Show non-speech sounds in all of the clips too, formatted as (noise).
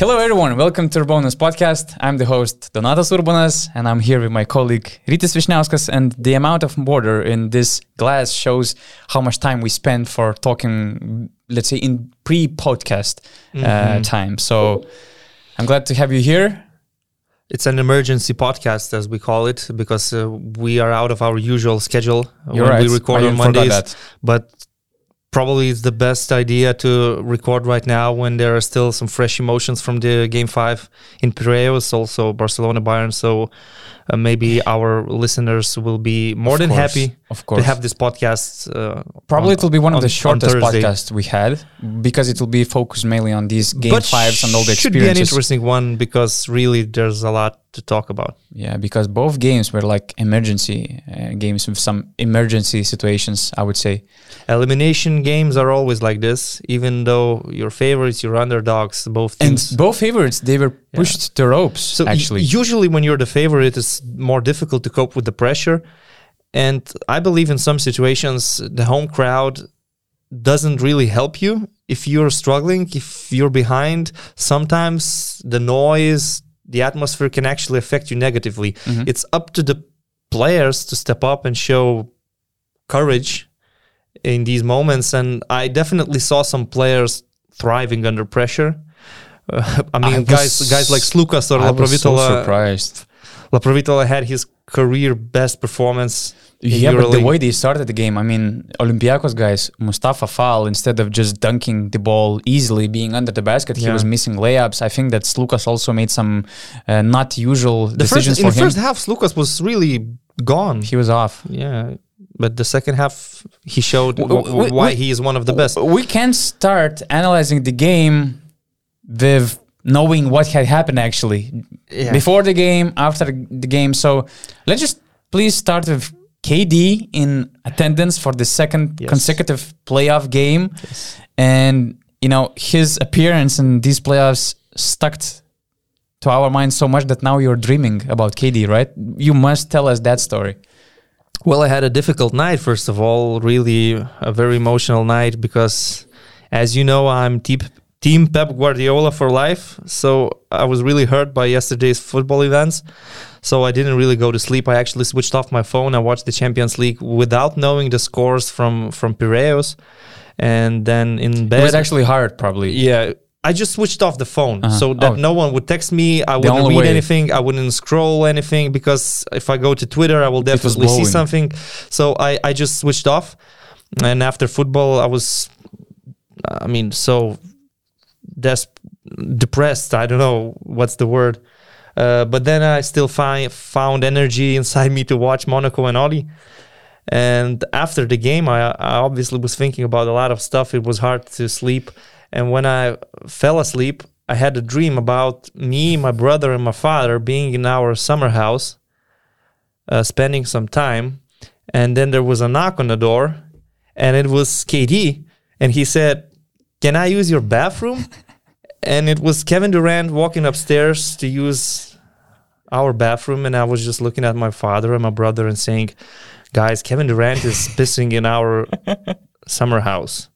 Hello, everyone. Welcome to Urbonus podcast. I'm the host, Donatas Urbonas, and I'm here with my colleague, Rytis Vyšniauskas. And the amount of water in this glass shows how much time we spend for talking, let's say, in pre podcast uh, time. So I'm glad to have you here. It's an emergency podcast, as we call it, because uh, we are out of our usual schedule You're when right. we record I on Mondays. But probably it's the best idea to record right now when there are still some fresh emotions from the game five in Piraeus, also Barcelona Bayern. So uh, maybe our listeners will be more Of than course, happy of course. to have this podcast. Uh, Probably on- it will be one of on- the shortest podcasts we had because it will be focused mainly on these game but fives and all the experiences. should be an interesting one because really there's a lot to talk about. Yeah, because both games were like emergency uh, games with some emergency situations, I would say. Elimination games are always like this, even though your favorites, your underdogs, both And teams. both favorites, they were Yeah. pushed to ropes, so actually. usually when you're the favorite, it's more difficult to cope with the pressure. And I believe in some situations, the home crowd doesn't really help you if you're struggling, if you're behind. Sometimes the noise, the atmosphere can actually affect you negatively. Mhm. It's up to the players to step up and show courage in these moments. And I definitely saw some players thriving under pressure. Uh, (laughs) I mean, I was guys, guys like Sloukas or I was so Laprovittola. surprised. Laprovittola had his career best performance. In Yeah, but the way they started the game, I mean, Olympiacos guys, Mustafa Fall, instead of just dunking the ball easily, being under the basket, he was missing layups. I think that Sloukas also made some uh, not usual the first, decisions in for the him. first half, Sloukas was really gone. he was off. Yeah, but the second half, he showed W- wh- w- why we- he is one of the best. We can start analyzing the game with knowing what had happened actually Yeah. before the game, after the game. So let's just please start with KD in attendance for the second Yes. consecutive playoff game, and you know his appearance in these playoffs stuck to our minds so much that now you're dreaming about KD, right? You must tell us that story. Well, I had a difficult night, first of all, really a very emotional night because, as you know, I'm team, team Pep Guardiola for life. So I was really hurt by yesterday's football events. So I didn't really go to sleep. I actually switched off my phone. I watched the Champions League without knowing the scores from, from Piraeus. And then in bed. It was actually hard, probably. Yeah, I just switched off the phone Uh-huh. so that Oh. no one would text me. I wouldn't read way. anything. I wouldn't scroll anything because if I go to Twitter, I will definitely see something. So I, I just switched off. And after football, I was, I mean, so des- depressed. I don't know what's the word. Uh, but then I still find, found energy inside (laughs) me to watch Monaco and Oli. And after the game, I, I obviously was thinking about a lot of stuff. It was hard to sleep. And when I fell asleep, I had a dream about me, my brother, and my father being in our summer house, uh, spending some time. And then there was a knock on the door, and it was KD. And he said, Can I use your bathroom? (laughs) and it was Kevin Durant walking upstairs to use our bathroom. And I was just looking at my father and my brother and saying, Guys, Kevin Durant is (laughs) pissing in our summer house.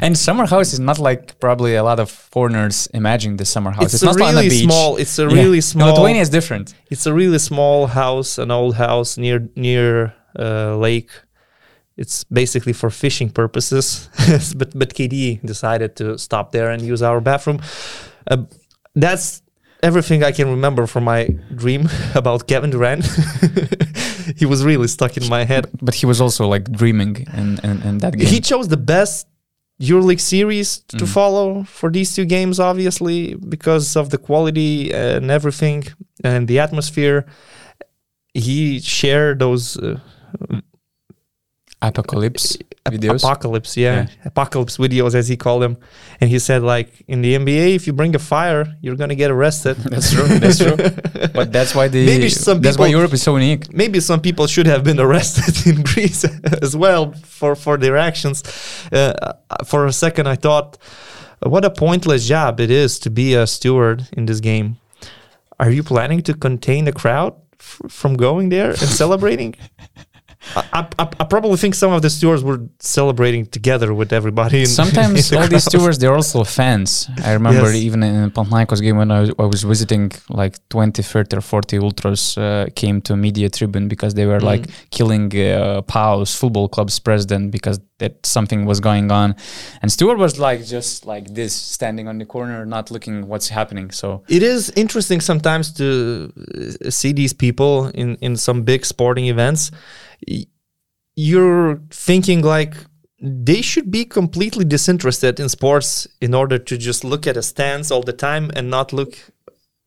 And summer house is not like probably a lot of foreigners imagine the summer house. It's, It's, a not on really beach. small. It's a really small. Lithuania is different. It's a really small house, an old house near near uh, lake. It's basically for fishing purposes, (laughs) but but KD decided to stop there and use our bathroom. Uh, that's everything I can remember from my dream (laughs) about Kevin Durant. (laughs) he was really stuck in my head. But he was also like dreaming and in, in that game. He chose the best EuroLeague series to Mm. follow for these two games, obviously, because of the quality and everything and the atmosphere. He shared those uh, Apocalypse videos. apocalypse, yeah, Yeah. apocalypse videos, as he called them. And he said, like, in the NBA, if you bring a fire, you're going to get arrested. (laughs) that's true. That's true. But that's why the Maybe some that's why Europe is so unique. maybe some people should have been arrested (laughs) in Greece as well for for their actions. Uh, for a second, I thought, what a pointless job it is to be a steward in this game. Are you planning to contain the crowd f- from going there and celebrating? (laughs) I, I, I probably think some of the stewards were celebrating together with everybody. In, Sometimes (laughs) in the all these stewards, they're also fans. I remember Yes. even in Panathinaikos game when I was, I was visiting, like 20, 30 or 40 ultras uh, came to media tribune because they were like killing uh, Paul's football club's president because that something was going on. And steward was like just like this, standing on the corner, not looking what's happening. So It is interesting sometimes to uh, see these people in, in some big sporting events. You're thinking like they should be completely disinterested in sports in order to just look at a stance all the time and not look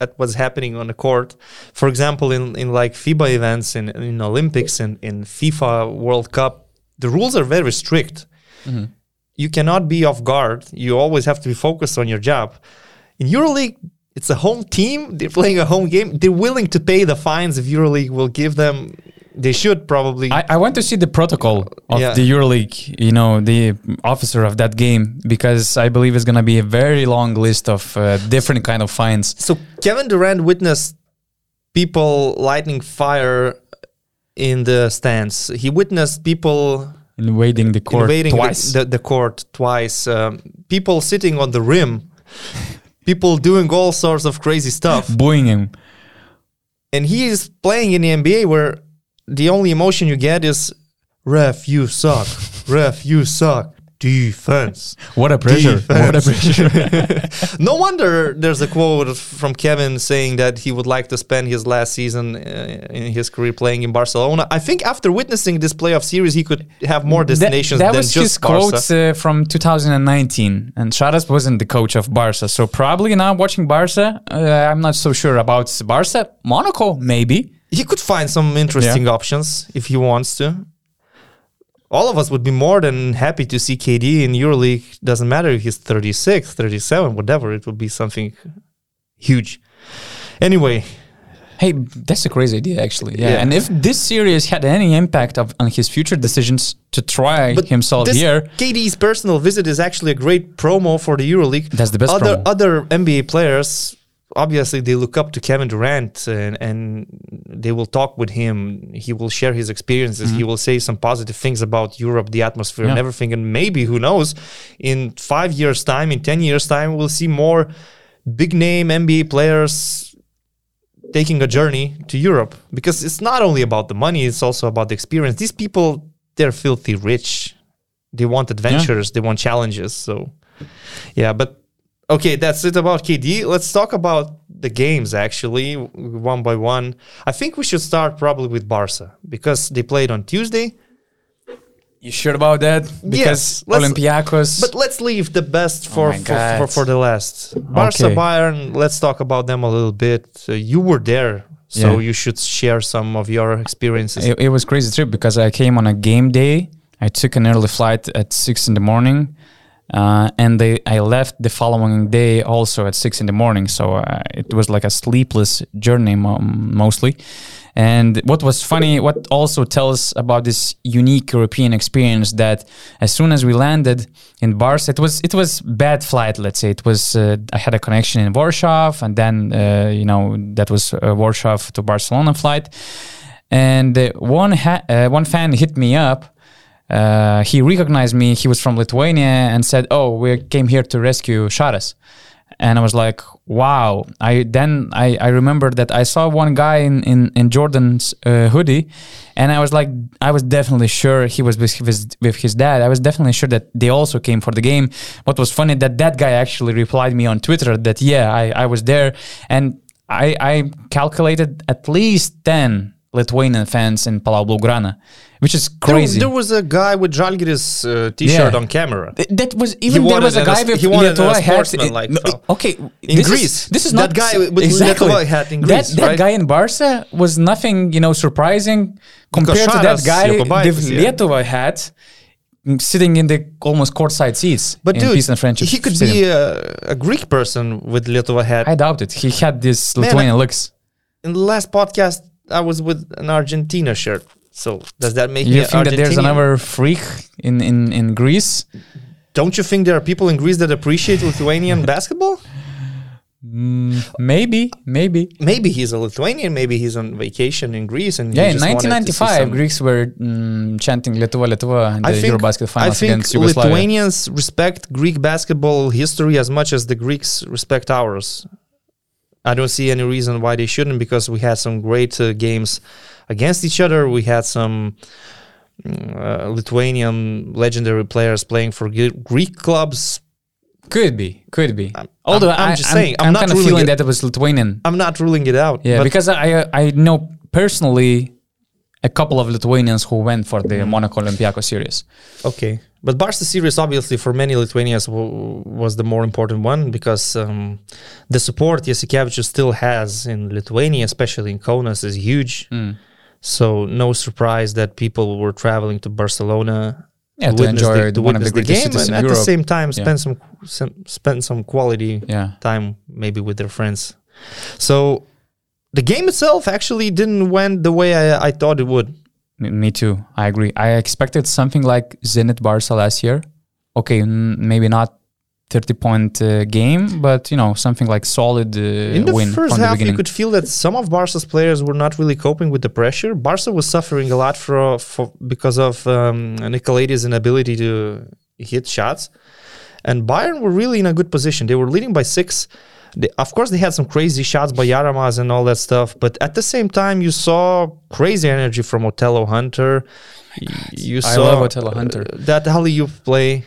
at what's happening on the court. For example, in, in like FIBA events, in, in Olympics, and in FIFA World Cup, the rules are very strict. Mm-hmm. You cannot be off guard. You always have to be focused on your job. In EuroLeague, it's a home team. They're playing a home game. They're willing to pay the fines if EuroLeague will give them. They should probably. I, I went to see the protocol of Yeah. the EuroLeague, you know, the officer of that game, because I believe it's going to be a very long list of uh, different kind of fines. so Kevin Durant witnessed people lighting fire in the stands. He witnessed people invading the court invading the- twice. The, the, court twice. Um, people sitting on the rim. people doing all sorts of crazy stuff. booing him. and he is playing in the NBA where the only emotion you get is ref you suck ref you suck defense What a pressure! What a pressure! (laughs) no wonder there's a quote from Kevin saying that he would like to spend his last season uh, in his career playing in Barcelona. I think after witnessing this playoff series, he could have more destinations that than was just his Barca. quotes uh, from 2019, and Sharas wasn't the coach of Barca, so probably now watching Barca, uh, I'm not so sure about Barca. Monaco, maybe. He could find some interesting options if he wants to. All of us would be more than happy to see KD in EuroLeague. Doesn't matter if he's 36, 37, whatever. It would be something huge. Anyway, Hey, that's a crazy idea, actually. Yeah. Yeah. And if this series had any impact of, on his future decisions to try but himself this here, KD's personal visit is actually a great promo for the EuroLeague. That's the best Other promo. other NBA players, obviously, they look up to Kevin Durant and, and they will talk with him. He will share his experiences. He will say some positive things about Europe, the atmosphere, and Mm-hmm. Everything. And maybe, who knows, in five years' time, in ten years' time, we'll see more big name NBA players taking a journey to Europe because it's not only about the money, it's also about the experience. These people, they're filthy rich. They want adventures, they want challenges. So, yeah, but okay, that's it about KD. Let's talk about the games actually, one by one. I think we should start probably with Barca because they played on Tuesday. you sure about that? Because Yes, Olympiacos. But let's leave the best for my for, for, for the last. Barca Okay. Bayern. Let's talk about them a little bit. Uh, you were there, so Yeah. you should share some of your experiences. it, it was crazy trip because I came on a game day. I took an early flight at six in the morning, uh, and they, I left the following day also at six in the morning. So uh, it was like a sleepless journey mo- mostly. And what was funny, what also tells about this unique European experience that as soon as we landed in Bars, it was it was bad flight. Let's say it was. Uh, I had a connection in Warsaw, and then uh, you know that was a Warsaw to Barcelona flight and uh, one ha- uh, one fan hit me up. Uh, he recognized me. He was from Lithuania and said, "Oh, we came here to rescue Sharas." And I was like, "Wow!" I then I, I remembered that I saw one guy in in, in Jordan's uh, hoodie, and I was like, I was definitely sure he was with his with his dad. I was definitely sure that they also came for the game. What was funny that that guy actually replied me on Twitter that yeah, I, I was there, and I I calculated at least ten Lithuanian fans in Palau Blaugrana, which is crazy. There, was a guy with Žalgiris uh, T-shirt Yeah. on camera. Th- that was even there was a guy with he wanted Lietuva hat. sportsman-like No, okay, In this Greece. Is, this is That not guy with exactly. Lietuva hat in Greece, That, that right? guy in Barca was nothing, you know, surprising compared to that guy with yeah. Lietuva hat, sitting in the almost courtside seats. But dude, Peace and Friendship he could Stadium. be a, a Greek person with Lietuva hat. I doubt it. He had this Man, Lithuanian looks. In the last podcast, I was with an Argentina shirt. So does that make You think that there's another freak in, in, in Greece? Don't you think there are people in Greece that appreciate Lithuanian basketball? Mm, maybe, maybe. Maybe he's a Lithuanian. Maybe he's on vacation in Greece. And he Yeah, in just wanted to see 1995, Greeks were mm, chanting Lietuva, Lietuva in the I think, Eurobasket I finals think against Yugoslavia. Lithuanians respect Greek basketball history as much as the Greeks respect ours. I don't see any reason why they shouldn't because we had some great uh, games against each other. We had some uh, Lithuanian legendary players playing for Greek clubs. Could be, could be. I'm- Although I'm I, just saying, I'm I'm, not kind of ruling feeling it- that it was Lithuanian. I'm not ruling it out. Yeah, but because I I know personally a couple of Lithuanians who went for the. Monaco Olympiacos series. Okay, but Barca series obviously for many Lithuanians w- was the more important one because um, the support Jasikevičius still has in Lithuania, especially in Kaunas, is huge. Mm. So no surprise that people were traveling to Barcelona Yeah, to enjoy the, to one of the greatest game and at Europe. the same time Yeah. spend some, some spend some quality Yeah. time maybe with their friends. So the game itself actually didn't went the way I, I thought it would. Me too. I agree. I expected something like Zenit Barca last year. Okay, n- maybe not 30 point uh, game, but you know, something like solid uh, In the win first from the half, you could feel that some of Barca's players were not really coping with the pressure. Barca was suffering a lot for, for because of um, Nicolaides' inability to hit shots, and Bayern were really in a good position. They were leading by six. They, of course, they had some crazy shots by Yaramaz and all that stuff, but at the same time, you saw crazy energy from Othello Hunter. Y- You I saw love Othello Hunter. uh, that alley you play.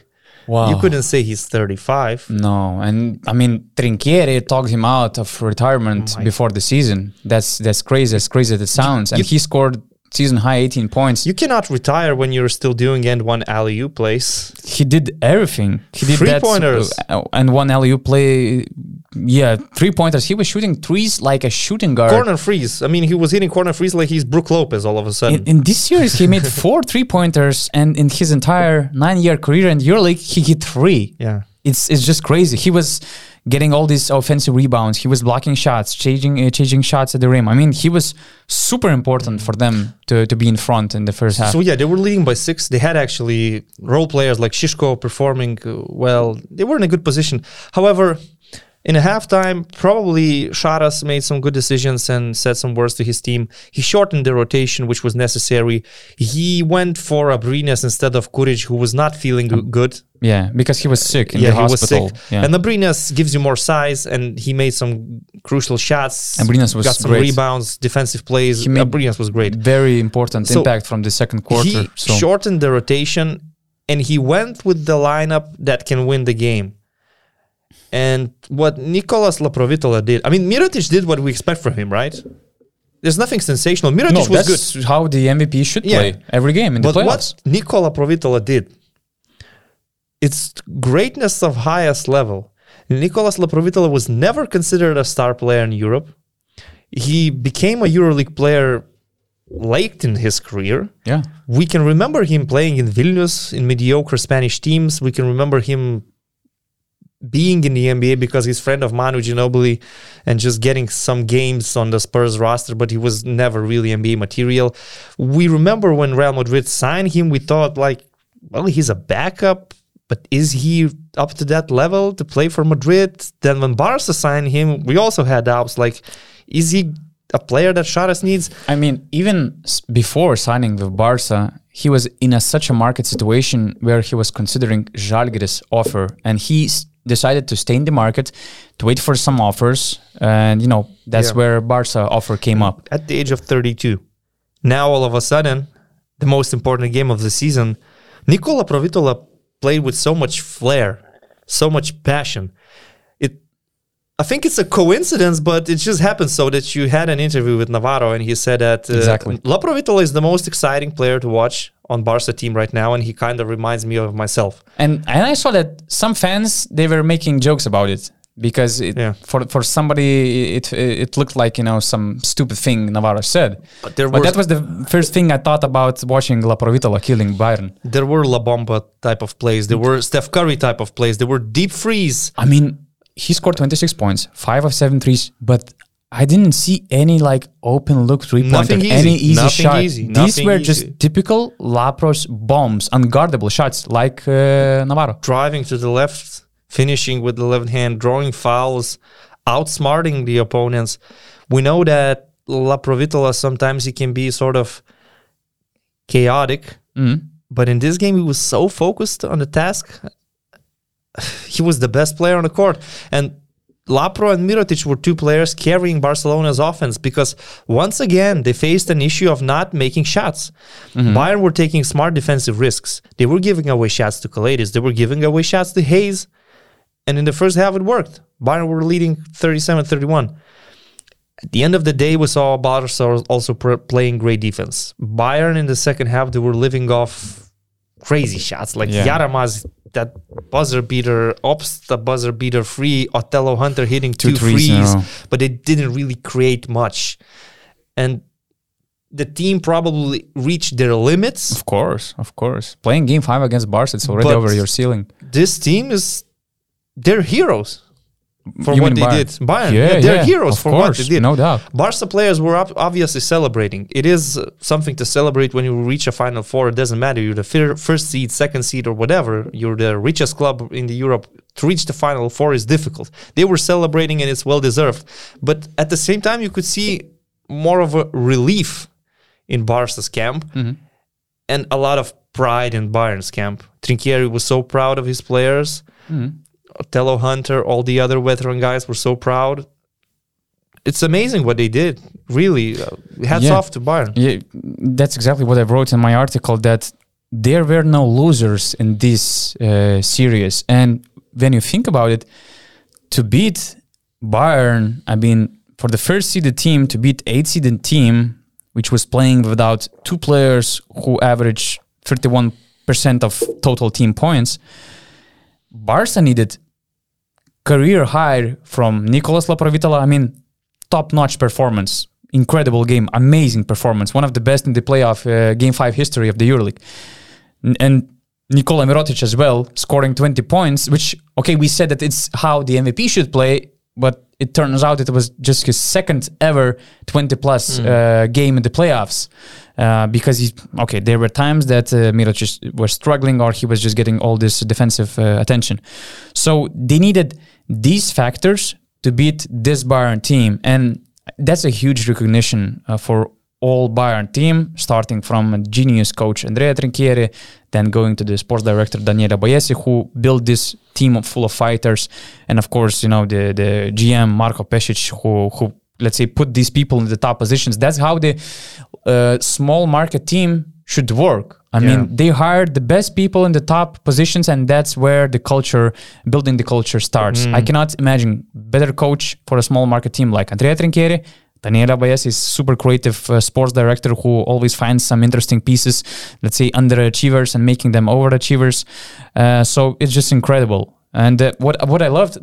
wow. You couldn't say he's 35. No, and I mean Trinchieri talked him out of retirement My- before the season. That's that's crazy. As crazy as it sounds, and you- he scored season high 18 points. You cannot retire when you're still doing end one alley oop plays. he did everything. He did that, Three-pointers. uh, and one LU play. Yeah, three pointers. He was shooting threes like a shooting guard. corner freeze. I mean, he was hitting corner freeze like he's Brook Lopez all of a sudden. In, in this series, he made (laughs) four three pointers, and in his entire nine year career in EuroLeague, he hit three. yeah. It's it's just crazy. He was getting all these offensive rebounds. He was blocking shots, changing uh, changing shots at the rim. I mean, he was super important for them to, to be in front in the first half. So yeah, they were leading by six. They had actually role players like Shishko performing uh, well. They were in a good position. However, in a halftime, probably Sharas made some good decisions and said some words to his team. He shortened the rotation, which was necessary. He went for Abrines instead of Kuric, who was not feeling g- good. yeah, because he was sick in yeah, the he was hospital. sick. Yeah. And Abrines gives you more size, and he made some crucial shots. Abrines was got some great. rebounds, defensive plays. He Abrines was great. Very important So, impact from the second quarter. He so shortened the rotation, and he went with the lineup that can win the game. And what Nicolas Laprovittola did, I mean, Mirotic did what we expect from him, right? There's nothing sensational. Mirotic no, was good. that's how the MVP should Yeah. play every game in the playoffs. But playoffs. what Nicolas Laprovittola did, it's greatness of highest level. Nicolas Laprovittola was never considered a star player in Europe. He became a EuroLeague player late in his career. Yeah, We can remember him playing in Vilnius in mediocre Spanish teams. We can remember him being in the NBA because he's friend of Manu Ginobili and just getting some games on the Spurs roster, but he was never really NBA material. We remember when Real Madrid signed him, we thought like, well, he's a backup, but is he up to that level to play for Madrid? Then when Barca signed him, we also had doubts like, is he a player that Sharas needs? I mean, even before signing with Barca, he was in a, such a market situation where he was considering Žalgiris offer, and he s- decided to stay in the market to wait for some offers, and you know that's Yeah. where Barca offer came up. at the age of 32. Now, all of a sudden, the most important game of the season, Nicolas Laprovittola played with so much flair, so much passion. I think it's a coincidence, but it just happened so that you had an interview with Navarro and he said that uh, Exactly. Laprovittola is the most exciting player to watch on Barca team right now, and he kind of reminds me of myself. And and I saw that some fans they were making jokes about it because it, Yeah. for for somebody it it looked like you know some stupid thing Navarro said. But there But that was the first thing I thought about watching Laprovittola killing Bayern. there were La Bomba type of plays, there were Steph Curry type of plays, there were deep freeze. I mean, he scored 26 points, five of seven threes, but I didn't see any like open look three pointer, any easy Nothing shot. easy. These Nothing were easy. just typical Lapros bombs, unguardable shots like uh, Navarro. driving to the left, finishing with the left hand, drawing fouls. outsmarting the opponents. We know that Laprovittola sometimes he can be sort of chaotic, Mhm. but in this game he was so focused on the task. (sighs) He was the best player on the court, and Lapro and Mirotic were two players carrying Barcelona's offense because once again they faced an issue of not making shots. Mm-hmm. Bayern were taking smart defensive risks. They were giving away shots to Kaladis. They were giving away shots to Hayes. And in the first half, it worked. Bayern were leading 37 31. At the end of the day, we saw Barca also pr- playing great defense. Bayern in the second half, they were living off crazy shots like Yeah. Yaramaz, that buzzer beater, Obst, the buzzer beater free, Othello Hunter hitting Two two, threes but it didn't really create much. And the team probably reached their limits. Of course, of course. Playing game five against Barca, it's already But- over your ceiling. This team is, they're heroes for You what they Bayern? did. Bayern, Yeah, yeah, they're yeah, heroes for what they did. no doubt. Barca players were ob- obviously celebrating. It is uh, something to celebrate when you reach a Final Four. It doesn't matter. You're the fir- first seed, second seed, or whatever. You're the richest club in the Europe. To reach the Final Four is difficult. They were celebrating, and it's well deserved. But at the same time, you could see more of a relief in Barca's camp Mm-hmm. and a lot of pride in Bayern's camp. Trinchieri was so proud of his players. Mm-hmm. Othello Hunter, all the other veteran guys were so proud. It's amazing what they did. Really, uh, hats Yeah. off to Bayern. Yeah, that's exactly what I wrote in my article that there were no losers in this uh, series. And when you think about it, to beat Bayern, I mean, for the first seeded team to beat eight seeded team, which was playing without two players who average 31% of total team points, Barca needed career high from Nicolas Laprovittola. I mean, top notch performance, incredible game, amazing performance, one of the best in the playoff uh, game five history of the EuroLeague. N- And Nikola Mirotic as well, scoring 20 points, which, okay, we said that it's how the MVP should play, but it turns out it was just his second ever 20 plus uh, game in the playoffs. Uh, because he, okay, there were times that uh, Mirotic was struggling or he was just getting all this defensive uh, attention. So they needed these factors to beat this Bayern team. And that's a huge recognition uh, for all Bayern team, starting from genius coach Andrea Trinchieri, then going to the sports director Daniele Baiesi, who built this team full of fighters, and of course, you know the the GM Marko Pesic, who who let's say put these people in the top positions. That's how the uh, small market team should work. I Yeah. mean, they hired the best people in the top positions, and that's where the culture, building the culture starts. I cannot imagine better coach for a small market team like Andrea Trinchieri. Daniela Baez is super creative uh, sports director who always finds some interesting pieces, let's say underachievers and making them overachievers. Uh, so it's just incredible. And uh, what what I loved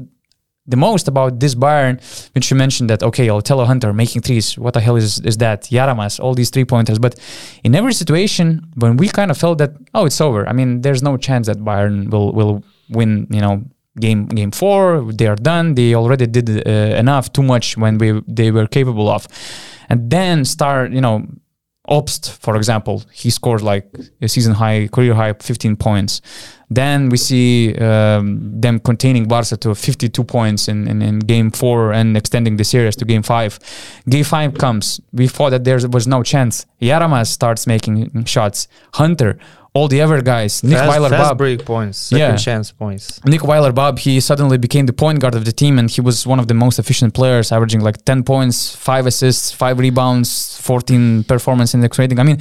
the most about this Bayern, which you mentioned that okay, Othello Hunter making threes. What the hell is is that? Yaramas, all these three pointers. But in every situation, when we kind of felt that oh, it's over. I mean, there's no chance that Bayern will will win. You know, game game four. They are done. They already did uh, enough, too much when we they were capable of, and then start you know. Obst, for example, he scores like a season high, career high, 15 points. Then we see um, them containing Barca to 52 points in, in, in game four and extending the series to game five. Game five comes. We thought that there was no chance. Yaramas starts making shots. Hunter, all the other guys, Nick fast, Weiler fast Bob. break points, second Yeah. chance points. Nick Weiler-Babb, he suddenly became the point guard of the team and he was one of the most efficient players, averaging like 10 points, 5 assists, 5 rebounds, 14 performance index rating. I mean,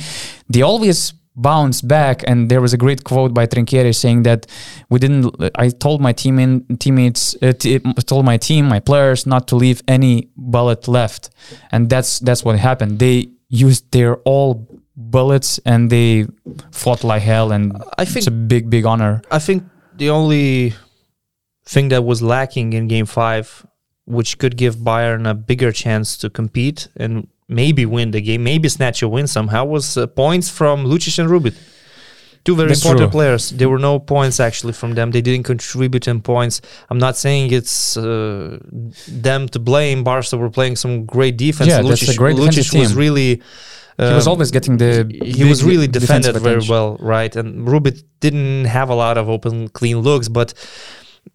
they always bounce back and there was a great quote by Trinchieri saying that we didn't I told my team in, teammates uh, t- told my team my players not to leave any bullet left. And that's that's what happened. They used their all bullets and they fought like hell and I think it's a big big honor. I think the only thing that was lacking in Game Five, which could give Bayern a bigger chance to compete and maybe win the game, maybe snatch a win somehow, was uh, points from Lucic and Rubit. Two very That's important true. players. There were no points actually from them. They didn't contribute in points. I'm not saying it's uh, them to blame. Barca were playing some great defense. Yeah, that's a great Lucic was team. really. he was um, always getting the he was really defended very well, right? And Rubit didn't have a lot of open, clean looks, but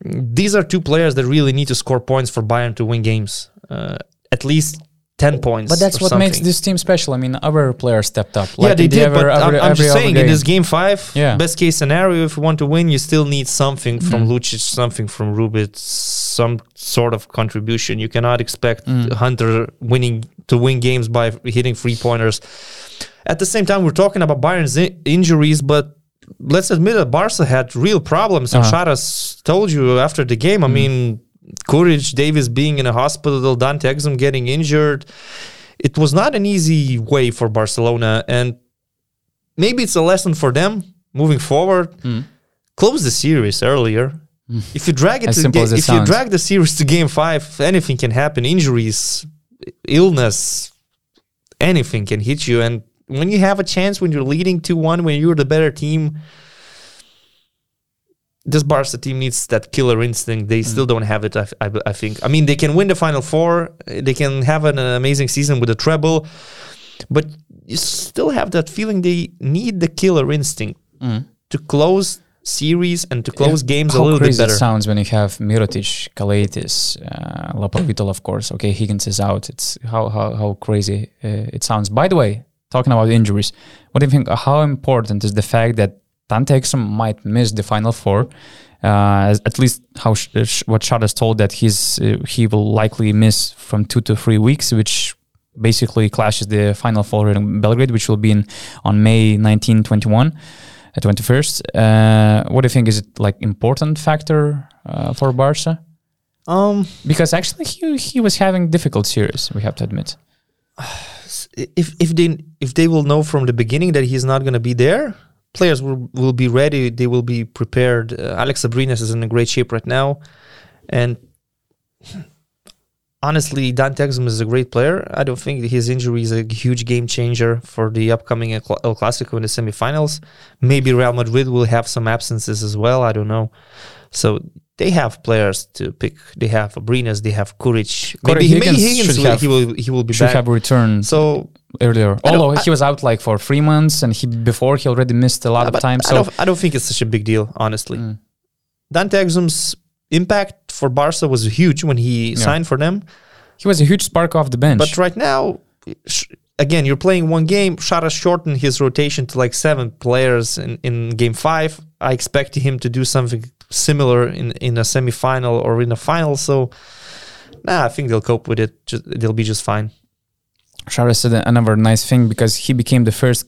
these are two players that really need to score points for Bayern to win games. Uh, at least 10 points. But that's what something. makes this team special. I mean, other players stepped up. yeah, they did, ever- but I'm, I'm every just saying, in this game five, Yeah. best case scenario, if you want to win, you still need something from Mm. Lucic, something from Rubit, some sort of contribution. You cannot expect Mm. Hunter winning to win games by hitting three pointers. At the same time, we're talking about Bayern's in- injuries, but let's admit that Barca had real problems. And Uh-huh. Sharas told you after the game. I Mm. mean, Kuric, Davies being in a hospital, Dante Exum getting injured. It was not an easy way for Barcelona, and maybe it's a lesson for them moving forward. Mm. Close the series earlier. If you drag it, As to ga- it if you drag the series to game five, anything can happen. Injuries, illness, anything can hit you. And when you have a chance, when you're leading two one, when you're the better team, this Barca team needs that killer instinct. They Mm. still don't have it. I, I, I think. I mean, they can win the final four. They can have an amazing season with a treble, but you still have that feeling they need the killer instinct Mm. to close series and to close games a little bit better. it sounds when you have Mirotic, Kalaitis, uh, Laprovitol, of course. Okay, Higgins is out. It's how how, how crazy uh, it sounds. By the way, talking about injuries, what do you think? How important is the fact that Dante Exum might miss the final four? Uh, at least how sh- sh- what Sharas told that he's uh, he will likely miss from two to three weeks, which basically clashes the final four in Belgrade, which will be in on May 19, 21 uh, 21st. Uh, what do you think is it like important factor uh, for Barca? Um, Because actually he he was having difficult series, we have to admit. (sighs) if if they if they will know from the beginning that he's not going to be there, players will will be ready. They will be prepared. Uh, Alex Abrines is in a great shape right now, and honestly, Dante Exum is a great player. I don't think his injury is a huge game changer for the upcoming El Clasico in the semifinals. Maybe Real Madrid will have some absences as well. I don't know. So they have players to pick. They have Abrines. They have Kuric. Maybe, maybe Higgins Higgins will, have- he will he will be Should back. have returned so earlier. Although I- he was out like for three months and he before he already missed a lot Yeah, of time. I So don't, I don't think it's such a big deal, honestly. Mm. Dante Exum's impact for Barca was huge when he Yeah. signed for them. he was a huge spark off the bench. But right now, again, you're playing one game. Shara shortened his rotation to like seven players in, in game five. I expect him to do something similar in, in a semifinal or in a final. So, nah, I think they'll cope with it. Just, they'll be just fine. Shara said another nice thing because he became the first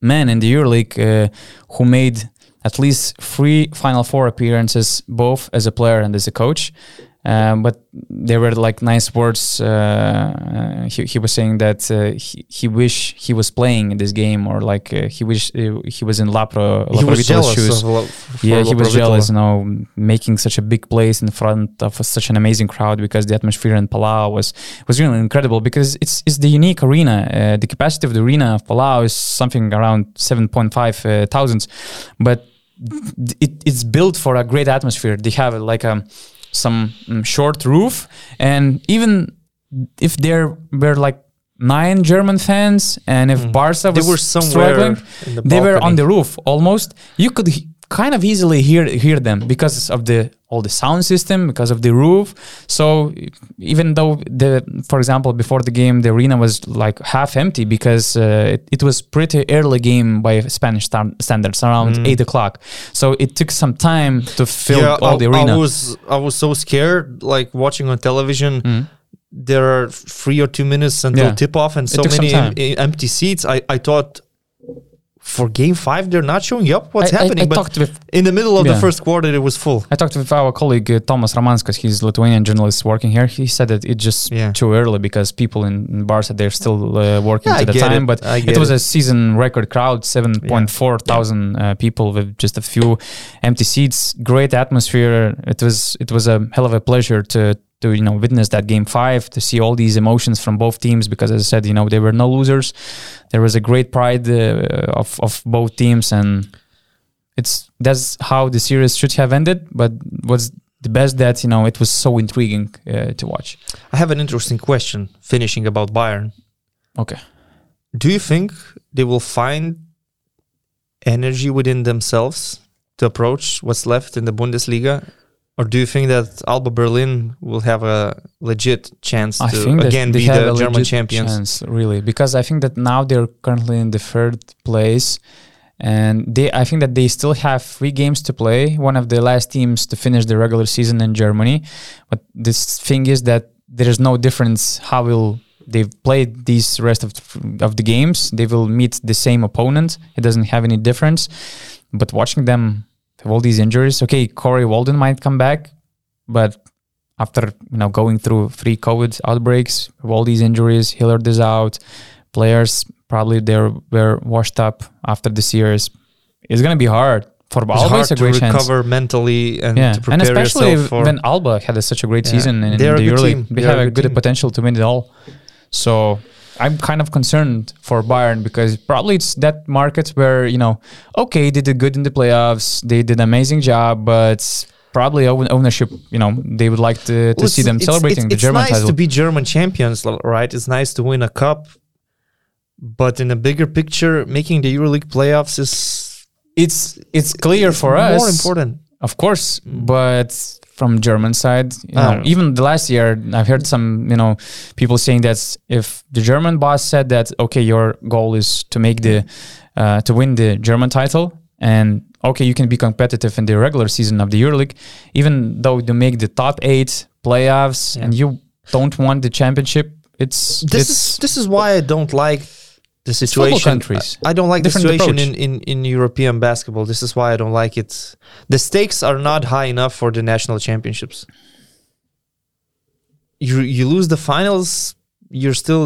man in the EuroLeague uh, who made at least three Final Four appearances, both as a player and as a coach. Um, but there were like nice words. Uh, uh, he, he was saying that uh, he, he wish he was playing in this game, or like uh, he wish uh, he was in Lapro, he was jealous shoes. of Lo- for yeah, he was jealous, you know, making such a big place in front of such an amazing crowd because the atmosphere in Palau was was really incredible because it's it's the unique arena. Uh, the capacity of the arena of Palau is something around seven point five uh, thousands, but it, it's built for a great atmosphere. They have like a some mm, short roof, and even if there were like nine German fans, and if Mm. Barca They was were struggling, the they were on the roof almost. You could kind of easily hear hear them because of the all the sound system, because of the roof. So even though the, for example, before the game, the arena was like half empty because uh, it, it was pretty early game by Spanish stan- standards, around Mm. eight o'clock. So it took some time to fill yeah, all I, the arena. I was I was so scared, like watching on television. Mm. There are three or two minutes until Yeah. tip off, and so many em- empty seats. I, I thought for game five they're not showing up. What's I, I- happening? I, but talked with in the middle of Yeah. the first quarter, it was full. I talked with our colleague uh, Thomas Ramanskas. He's Lithuanian journalist working here. He said that it's just Yeah. too early because people in, in Barca they're still uh, working Yeah, I to the time. it. But it was it. a season record crowd, seven point four thousand uh, people with just a few empty seats. Great atmosphere. It was it was a hell of a pleasure to to you know witness that game five to see all these emotions from both teams because as I said you know they were no losers. There was a great pride uh, of of both teams and it's that's how the series should have ended but was the best that you know it was so intriguing uh, to watch I have an interesting question. Finishing about Bayern, okay do you think they will find energy within themselves to approach what's left in the Bundesliga Or do you think that Alba Berlin will have a legit chance I to again they be have the a German legit champions? chance, really, because I think that now they're currently in the third place, and they I think that they still have three games to play. One of the last teams to finish the regular season in Germany, but this thing is that there is no difference how will they've played these rest of of the games. They will meet the same opponent. It doesn't have any difference. But watching them have all these injuries, okay, Corey Walden might come back, but after you know going through three COVID outbreaks, all these injuries, Hilliard is out. Players probably they were washed up after the series. It's gonna be hard for It's Alba. hard It's a to great chance. recover mentally and Yeah, to prepare and especially when Alba had a, such a great Yeah. season in They're a the good EuroLeague, team. they They're have a a good good potential to win it all. So I'm kind of concerned for Bayern because probably it's that market where you know, okay, they did good in the playoffs, they did an amazing job, but probably ownership, you know, they would like to, to Well, see them it's- celebrating it's, the it's German nice title. It's nice to be German champions, right? It's nice to win a cup, but in a bigger picture, making the EuroLeague playoffs is it's it's clear for more us, important. Of course, but from German side, you know, don't even the last year, I've heard some, you know, people saying that if the German boss said that, okay, your goal is to make the, uh, to win the German title, and okay, you can be competitive in the regular season of the EuroLeague, even though you make the top eight playoffs Yeah. and you don't want the championship, it's This it's is this is why I don't like the situation. Uh, countries. I, I don't like the Different situation approach. in, in, in European basketball. This is why I don't like it. The stakes are not high enough for the national championships. You you lose the finals, you're still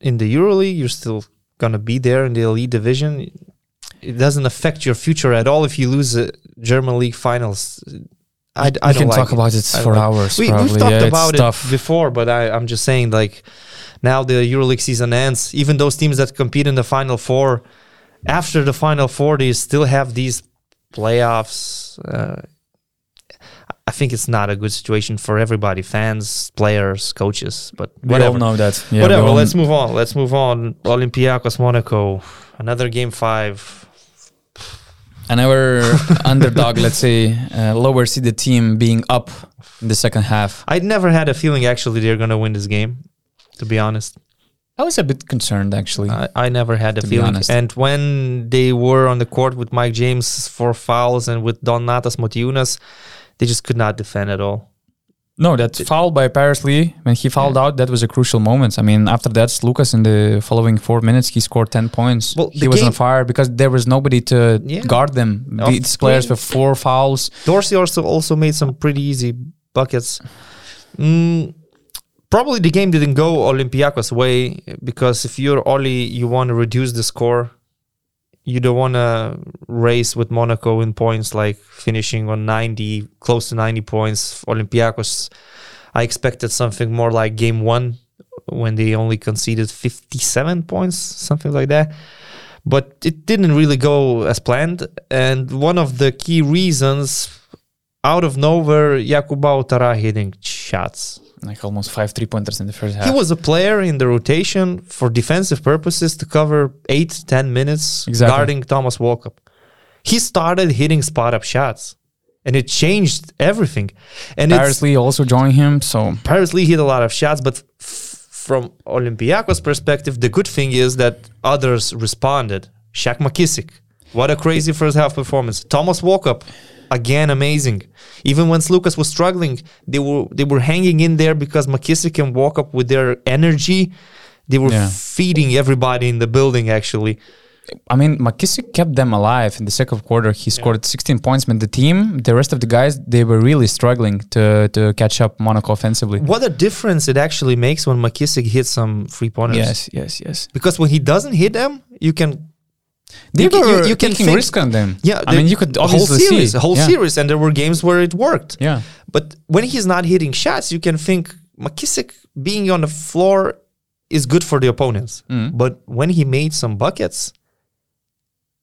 in the EuroLeague. You're still gonna be there in the elite division. It doesn't affect your future at all if you lose the German league finals. I, I don't can like talk it. about it for hours. we, we've talked yeah, about it tough. before, but I, I'm just saying, like, now the EuroLeague season ends. Even those teams that compete in the Final Four, after the Final Four, they still have these playoffs. Uh, I think it's not a good situation for everybody fans, players, coaches, but We whatever. all know that. Yeah, whatever. Let's move on. Let's move on. Olympiacos Monaco, another game five. Another (laughs) underdog, let's say, uh, lower seeded team being up in the second half. I never had a feeling actually they're gonna win this game. To be honest. I was a bit concerned actually. I, I never had a feeling. And when they were on the court with Mike James for fouls and with Donatas Motiejunas, they just could not defend at all. No, that foul by Paris Lee when he fouled out, that was a crucial moment. I mean, after that, Lucas in the following four minutes, he scored 10 points. Well, he was on fire because there was nobody to Yeah. guard them. These players with four fouls. Dorsey also also made some pretty easy buckets. Mm, probably the game didn't go Olympiacos' way because if you're Oli, you want to reduce the score. You don't want to race with Monaco in points, like finishing on 90, close to 90 points. Olympiacos, I expected something more like game one when they only conceded 57 points, something like that. But it didn't really go as planned. And one of the key reasons out of nowhere, Yakuba Ouattara hitting shots. Like almost five three pointers in the first half. He was a player in the rotation for defensive purposes to cover eight, ten minutes Exactly. guarding Thomas Walkup. He started hitting spot up shots and it changed everything. And Paris Lee also joined him. So Paris Lee hit a lot of shots, but f- from Olympiacos' perspective, the good thing is that others responded. Shaq McKissick, what a crazy first half performance. Thomas Walkup, again amazing. Even when Lucas was struggling, they were they were hanging in there because McKissick and Walkup with their energy, they were Yeah. feeding everybody in the building. Actually, I mean, McKissick kept them alive in the second quarter. He scored 16 points, but the team, the rest of the guys, they were really struggling to to catch up Monaco offensively. what a difference it actually makes when McKissick hits some free pointers. Yes, yes, yes. Because when he doesn't hit them, you can They You were you- you can taking think- risk on them. Yeah, I mean, you could a whole series, see a whole yeah. series, and there were games where it worked. Yeah, But when he's not hitting shots, you can think McKissick being on the floor is good for the opponents. Mm. But when he made some buckets,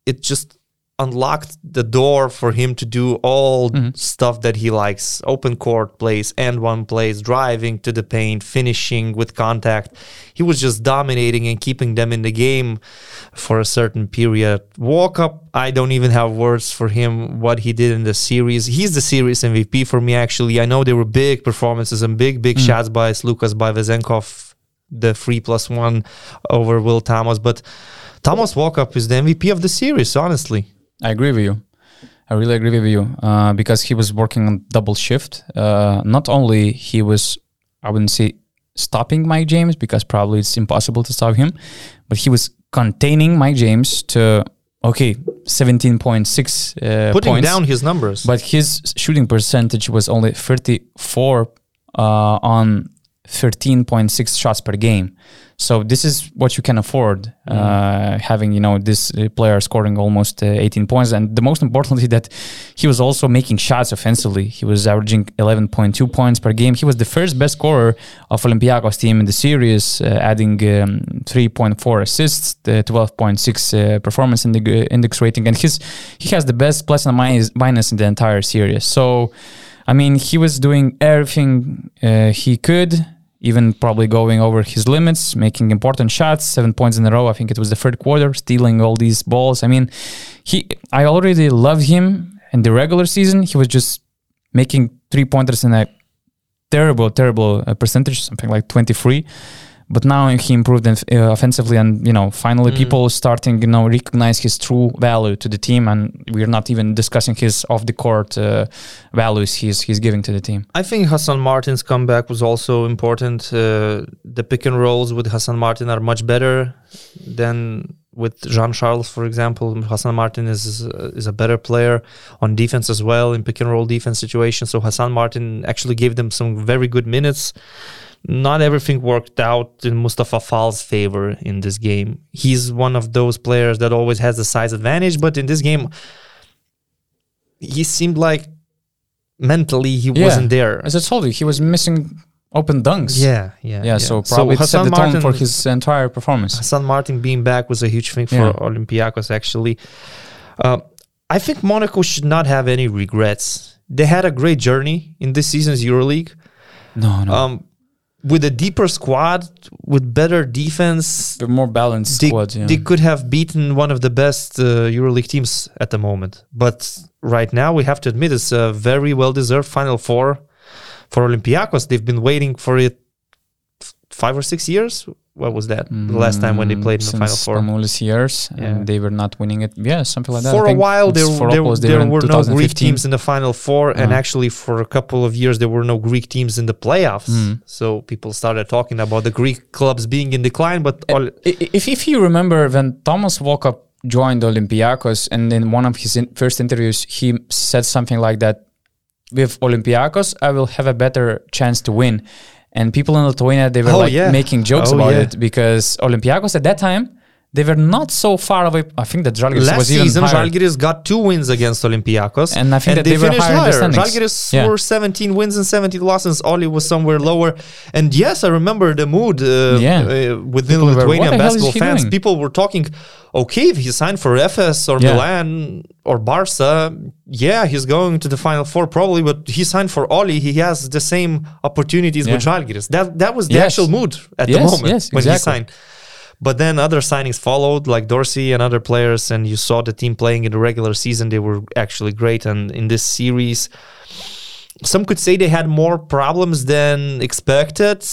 it just unlocked the door for him to do all mm-hmm. stuff that he likes. Open court plays and one plays driving to the paint finishing with contact. He was just dominating and keeping them in the game for a certain period. Walkup i don't even have words for him what he did in the series. He's the series mvp for me actually. I know there were big performances and big big mm. shots by lucas by vezenkov the three plus one over will thomas but thomas walkup is the mvp of the series honestly I agree with you. I really agree with you uh, because he was working on double shift. Uh, not only he was, I wouldn't say stopping Mike James because probably it's impossible to stop him, but he was containing Mike James to okay, seventeen point six uh, putting points, down his numbers but his shooting percentage was only thirty four uh, on thirteen point six shots per game. So this is what you can afford, uh, having you know this uh, player scoring almost uh, 18 points, and the most importantly that he was also making shots offensively. He was averaging 11.2 points per game. He was the first best scorer of Olympiacos team in the series, uh, adding um, 3.4 assists, the 12.6 uh, performance in the index rating, and his he has the best plus and minus, minus in the entire series. So. I mean, he was doing everything uh, he could, even probably going over his limits, making important shots, seven points in a row. I think it was the third quarter, stealing all these balls. I mean, he. I already loved him in the regular season. He was just making three pointers in a terrible, terrible uh, percentage, something like twenty three. But now he improved in, uh, offensively, and you know, finally, people starting you know recognize his true value to the team, and we're not even discussing his off the court uh, values he's he's giving to the team. I think Hassan Martin's comeback was also important. Uh, the pick and rolls with Hassan Martin are much better than with Jean Charles, for example. Hassan Martin is is a better player on defense as well in pick and roll defense situations. So Hassan Martin actually gave them some very good minutes. Not everything worked out in Moustapha Fall's favor in this game. He's one of those players that always has the size advantage, but in this game, he seemed like mentally he wasn't there. As I told you, he was missing open dunks. Yeah, yeah, Yeah, so probably it set the tone Martin, for his entire performance. Hassan Martin being back was a huge thing for Yeah. Olympiacos. Actually, uh, I think Monaco should not have any regrets. They had a great journey in this season's EuroLeague. No, no. Um, with a deeper squad, with better defense, the more balanced they, squad. Yeah. they could have beaten one of the best uh, EuroLeague teams at the moment. But right now, we have to admit it's a very well-deserved Final Four for Olympiacos. They've been waiting for it f- five or six years. What was that? the last time when they Mm, played in the Final Four? Spanoulis years, Yeah. and they were not winning it. Yeah, something like that. For a while, there, there, there were no Greek teams in the Final Four, and Uh-huh. actually, for a couple of years, there were no Greek teams in the playoffs. Mm. So people started talking about the Greek clubs being in decline. But all, If, if you remember when Thomas Walkup joined Olympiacos, and in one of his in- first interviews, he said something like that: "With Olympiacos, I will have a better chance to win." And people in Lithuania they were Oh, like yeah. making jokes Oh, about yeah. it because Olympiacos at that time they were not so far away. I think that Žalgiris last was even season, higher. Žalgiris got two wins against Olympiacos, And I think that they were finished higher higher. standings. Žalgiris Yeah. were 17 wins and 17 losses. Oli was somewhere lower. And yes, I remember the mood uh, Yeah. uh, within People Lithuanian is basketball fans. doing?" People were talking, okay, if he signed for Efes or Yeah. Milan or Barca, yeah, he's going to the Final Four probably, but he signed for Oli. He has the same opportunities with. Žalgiris. That, that was the Yes. actual mood at the moment yes, when he signed. But then other signings followed, like Dorsey and other players, and you saw the team playing in the regular season. They were actually great. And in this series, some could say they had more problems than expected.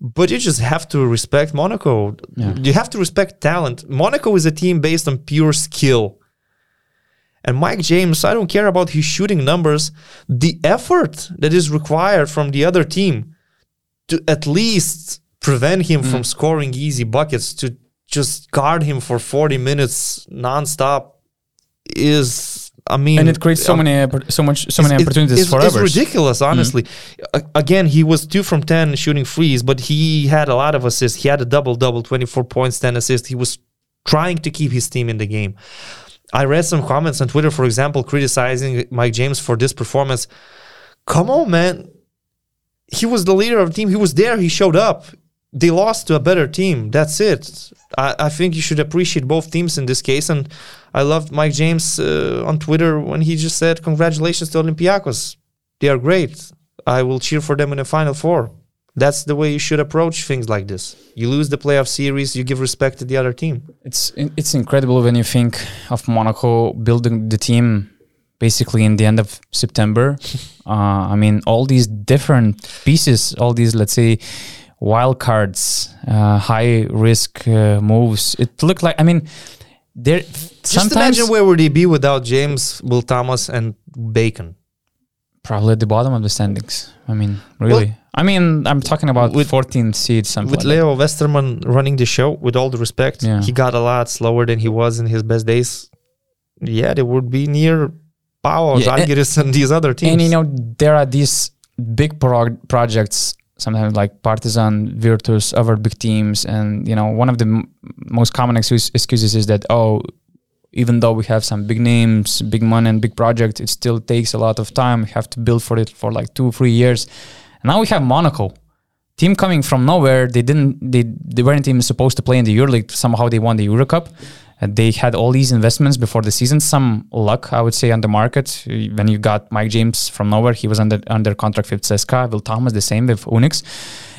But you just have to respect Monaco. Yeah. You have to respect talent. Monaco is a team based on pure skill. And Mike James, I don't care about his shooting numbers. The effort that is required from the other team to at least prevent him Mm. from scoring easy buckets, to just guard him for 40 minutes nonstop is, I mean, and it creates so um, many so much so many opportunities it's, for it's ridiculous, honestly. A- again, he was two from ten shooting threes, but he had a lot of assists. He had a double double, twenty four points, ten assists. He was trying to keep his team in the game. I read some comments on Twitter, for example, criticizing Mike James for this performance. Come on, man. He was the leader of the team. He was there. He showed up. They lost to a better team. That's it. I, I think you should appreciate both teams in this case. And I loved Mike James uh, on Twitter when he just said, "Congratulations to Olympiacos, they are great. I will cheer for them in the final four. That's the way you should approach things like this. You lose the playoff series, you give respect to the other team. It's it's incredible when you think of Monaco building the team basically in the end of September. (laughs) uh, I mean, all these different pieces, all these let's say wild cards, uh, high risk uh, moves. It looked like I mean, there Just sometimes imagine where would he be without James, Will Thomas, and Bacon. probably at the bottom of the standings. I mean, really. I mean, I'm talking about With- 14th seed, something With like that. Leo Westerman running the show, with all the respect, Yeah. he got a lot slower than he was in his best days. Yeah, they would be near Pau, Yeah, and- Žalgiris, and these other teams. And you know, there are these big pro- projects, sometimes like Partizan, Virtus, other big teams, and you know, one of the m- most common excuse- excuses is that oh, even though we have some big names, big money, and big project, it still takes a lot of time. We have to build for it for like two, three years. And now we have Monaco, team coming from nowhere. They didn't, they they weren't even supposed to play in the EuroLeague. Somehow they won the Euro Cup. They had all these investments before the season. Some luck, I would say, on the market. When you got Mike James from nowhere, he was under under contract with CSKA. Will Thomas the same with UNICS,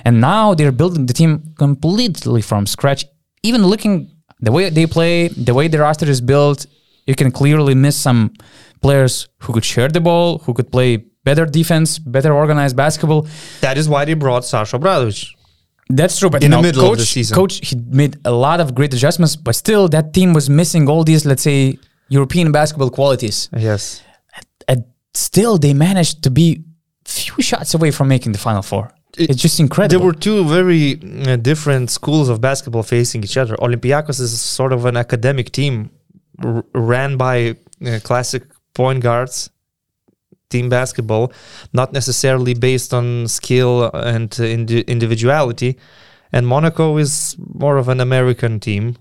and now they're building the team completely from scratch. Even looking the way they play, the way the roster is built, you can clearly miss some players who could share the ball, who could play better defense, better organized basketball. that is why they brought Sasha Obradovic. That's true, but In the know, middle of coach, the season. coach, he made a lot of great adjustments, but still, that team was missing all these, let's say, European basketball qualities. Yes. And still, they managed to be few shots away from making the final four. It- it's just incredible. There were two very uh, different schools of basketball facing each other. Olympiacos is sort of an academic team r- ran by uh, classic point guards, team basketball, not necessarily based on skill and indi- individuality. And Monaco is more of an American team.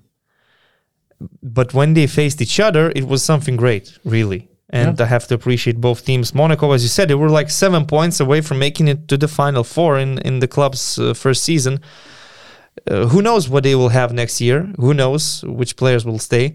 But when they faced each other, it was something great, really. And I have to appreciate both teams. Monaco, as you said, they were like seven points away from making it to the final four in, in the club's uh, first season. Uh, who knows what they will have next year? Who knows which players will stay?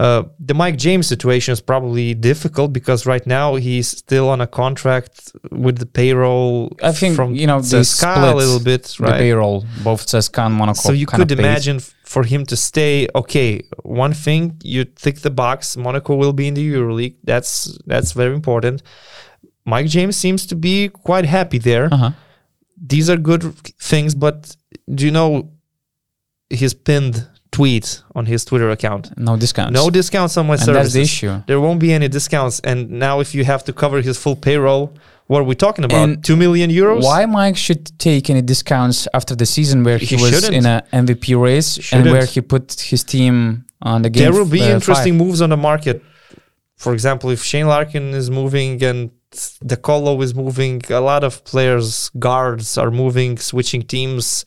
Uh, the Mike James situation is probably difficult because right now he's still on a contract with the payroll. I think, from you know, they split a little bit, right? the payroll, both CSKA and Monaco. So you could imagine for him to stay. Okay, one thing you tick the box. Monaco will be in the EuroLeague. That's that's very important. Mike James seems to be quite happy there. Uh-huh. These are good things, but do you know he's pinned tweet on his Twitter account? No discounts. No discounts on my and services. that's the issue. There won't be any discounts. And now, if you have to cover his full payroll, what are we talking about? And Two million euros? Why Mike should take any discounts after the season where he, He was shouldn't. in an MVP race and Shouldn't. where he put his team on the game? there will be uh, interesting five. moves on the market. For example, if Shane Larkin is moving and De Colo is moving, a lot of players, guards are moving, switching teams.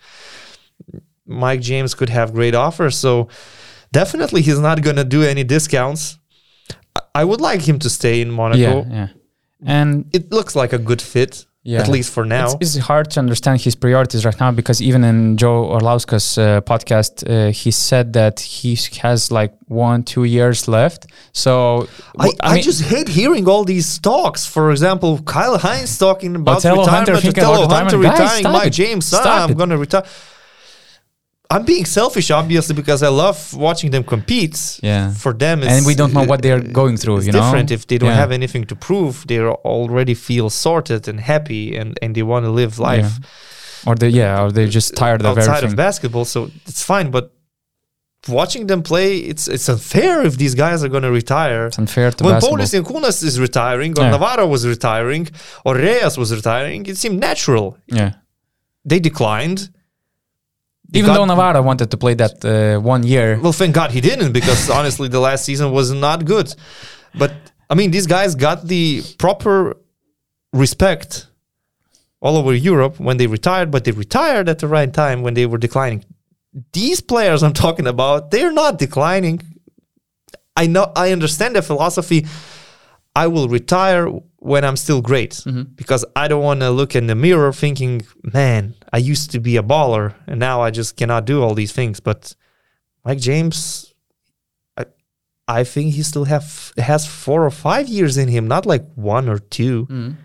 Mike James could have great offers. So definitely he's not going to do any discounts. I- I would like him to stay in Monaco. Yeah, yeah. And It looks like a good fit, Yeah. at least for now. It's, it's hard to understand his priorities right now because even in Joe Orlauska's uh, podcast, uh, he said that he has like one, two years left. So I, w- I, just hate hearing all these talks. For example, Kyle Hines talking about Othello retirement, about Othello Hunter. Guys, retiring, stop Mike it. James, ah, I'm going to retire. I'm being selfish, obviously, because I love watching them compete. Yeah. For them, it's, and we don't know what they're uh, going through. it's you know, different if they don't Yeah. have anything to prove. They already feel sorted and happy, and, and they want to live life or they yeah, or they're just tired of outside everything. of basketball. So it's fine, but watching them play, it's it's unfair if these guys are going to retire. it's unfair to when basketball. Paulius Jankunas is retiring, or Yeah. Navarro was retiring, or Reyes was retiring, it seemed natural. yeah. They declined. Even got- though Navarro wanted to play that uh, one year, well, thank God he didn't, because (laughs) honestly, the last season was not good. But I mean, these guys got the proper respect all over Europe when they retired, but they retired at the right time when they were declining. These players I'm talking about, they're not declining. I know, I understand the philosophy. I will retire when I'm still great because I don't want to look in the mirror thinking, man, I used to be a baller and now I just cannot do all these things. But Mike James, I, I think he still have has four or five years in him, not like one or two. Mm.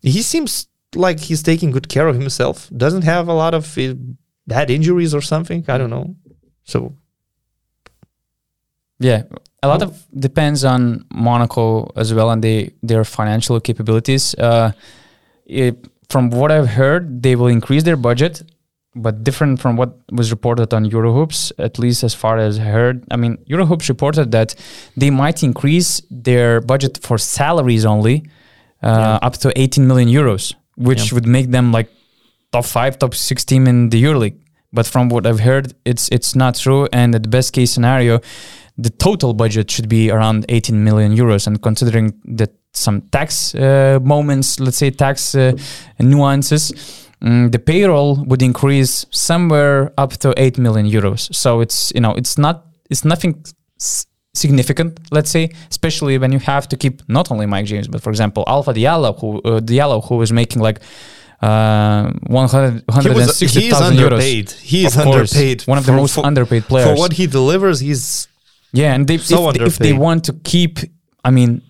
He seems like he's taking good care of himself. Doesn't have a lot of uh, bad injuries or something. I don't know. So Yeah, a lot of depends on Monaco as well and they, their financial capabilities. Uh, it, from what I've heard, they will increase their budget, but different from what was reported on Eurohoops, at least as far as I heard. I mean, Eurohoops reported that they might increase their budget for salaries only uh, up to 18 million euros, which Yeah. would make them like top five, top six team in the EuroLeague. But from what I've heard, it's it's not true. And at the best case scenario, the total budget should be around 18 million euros. And considering that some tax uh, moments, let's say tax uh, nuances, mm, the payroll would increase somewhere up to 8 million euros. So it's you know it's not it's nothing s- significant, let's say, especially when you have to keep not only Mike James, but for example Alpha Diallo, who uh, Diallo, who is making like uh, 100 he was, he's 160,000 underpaid. He is underpaid. One of the for- most for, underpaid players. for what he delivers. He's Yeah, and they, So if, they, if they want to keep, I mean,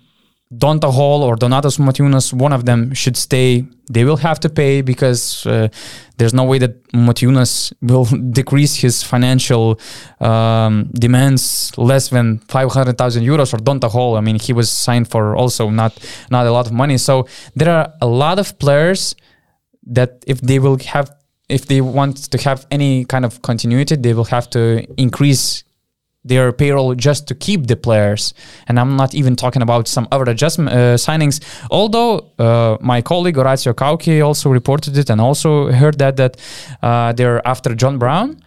Donta Hall or Donatas Motiejunas, one of them should stay. They will have to pay because uh, there's no way that Motiunas will (laughs) decrease his financial um, demands less than 500,000 euros or Donta Hall. I mean, he was signed for also not not a lot of money. So there are a lot of players that if they will have if they want to have any kind of continuity, they will have to increase their payroll just to keep the players. And I'm not even talking about some other adjustment uh, signings. Although uh, my colleague Horacio Kauki also reported it and also heard that that uh, they're after John Brown.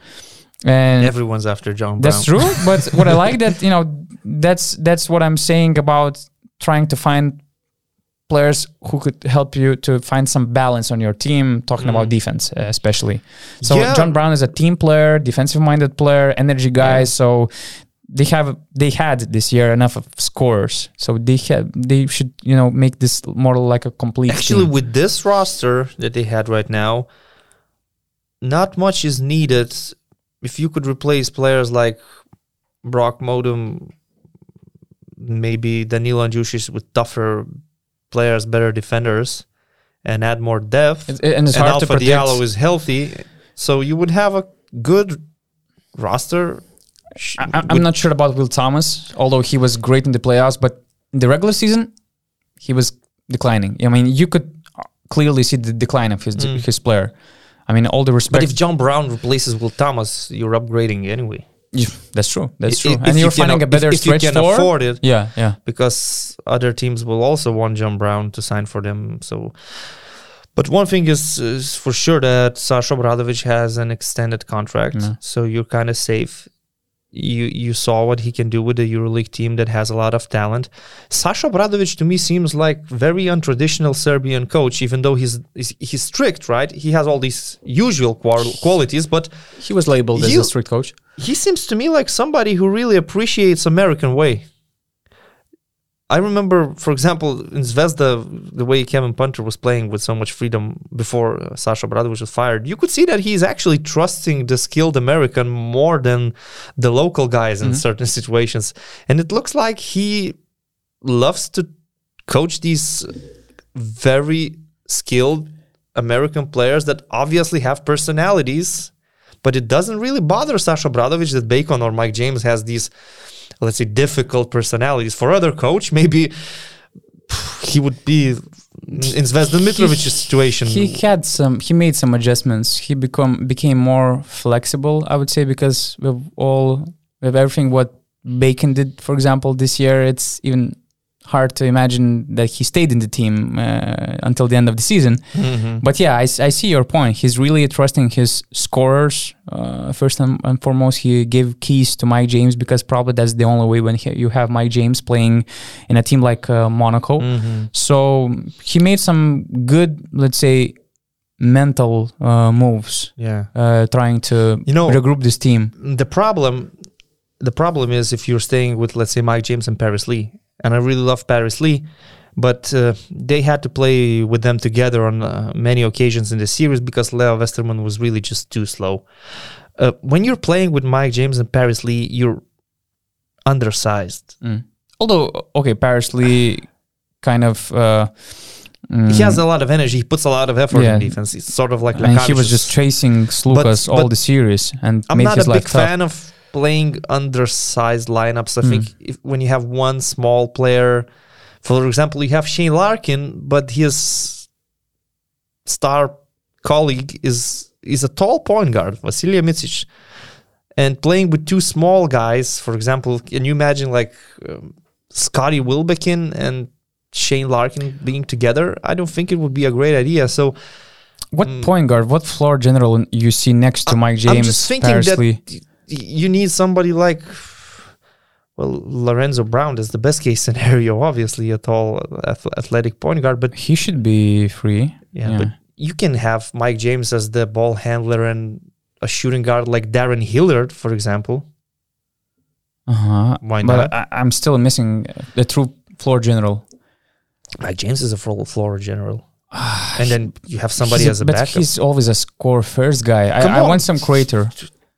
And everyone's after John Brown. that's true. But what I like (laughs) that you know that's that's what I'm saying about trying to find players who could help you to find some balance on your team. Talking about defense, uh, especially. So Yeah. John Brown is a team player, defensive-minded player, energy guy. So they have they had this year enough of scorers. So they have they should you know make this more like a complete. Actually, team. with this roster that they had right now, not much is needed. If you could replace players like Brock Motum, maybe Danilo Andjusic with tougher players, better defenders, and add more depth. It's- and it's and hard Alpha to predict. Diallo is healthy, so you would have a good roster. I, I'm not sure about Will Thomas, although he was great in the playoffs, but in the regular season, he was declining. I mean, you could clearly see the decline of his mm. his player. I mean, all the respect. But if John Brown replaces Will Thomas, you're upgrading anyway. Yeah, that's true. That's true. if and you you're can finding a- a better if, if you can afford it. yeah, yeah. because other teams will also want John Brown to sign for them. So, but one thing is, is for sure that Sasha Obradovic has an extended contract, Yeah. so you're kind of safe. You you saw what he can do with the EuroLeague team that has a lot of talent. Sasha Obradovic to me seems like very untraditional Serbian coach, even though he's he's, he's strict, right? He has all these usual qual- qualities, but He was labeled as a strict coach. he seems to me like somebody who really appreciates American way. I remember, for example, in Zvezda, the way Kevin Punter was playing with so much freedom before uh, Sasha Obradovic was fired, you could see that he's actually trusting the skilled American more than the local guys in certain (laughs) situations. And it looks like he loves to coach these very skilled American players that obviously have personalities but it doesn't really bother Sasha Obradovic that Bacon or Mike James has these, let's say, difficult personalities. For other coach, maybe he would be in Zvezdan Mitrovic's situation. He had some. He made some adjustments. He become became more flexible. I would say because with all with everything what Bacon did, for example, this year, it's even hard to imagine that he stayed in the team uh, until the end of the season. Mhm. But yeah, I see your point. He's really trusting his scorers. Uh, first and, and foremost, he gave keys to Mike James because probably that's the only way when he, you have Mike James playing in a team like uh, Monaco. Mhm. So he made some good, let's say, mental uh, moves, Yeah. uh, trying to You know- regroup this team. The problem, the problem is if you're staying with, let's say, Mike James and Paris Lee, and I really love Paris Lee, but uh, they had to play with them together on uh, many occasions in the series because Leo Westerman was really just too slow. Uh, when you're playing with Mike James and Paris Lee, you're undersized. Mm. Although, okay, Paris Lee kind of. Uh, mm, He has a lot of energy. He puts a lot of effort Yeah. in defense. It's sort of like and he was just chasing Sloukas all the series and I'm made not his a big tough. fan of playing undersized lineups. I Mm. think if, when you have one small player, for example, you have Shane Larkin, but his star colleague is is a tall point guard, Vasilije Micic. And playing with two small guys, for example, can you imagine like um, Scotty Wilbekin and Shane Larkin being together? I don't think it would be a great idea. So What Mm. point guard, what floor general you see next to Mike James? I'm just thinking that you need somebody like, well, Lorenzo Brown is the best case (laughs) scenario, obviously, a tall, athletic point guard. But he should be free. yeah, but you can have Mike James as the ball handler and a shooting guard like Darrun Hilliard, for example. uh-huh. Why But not? I, I'm still missing the true floor general. Mike James is a floor general. and then you have somebody He's as a but backup. he's always a score first guy. I, I want some creator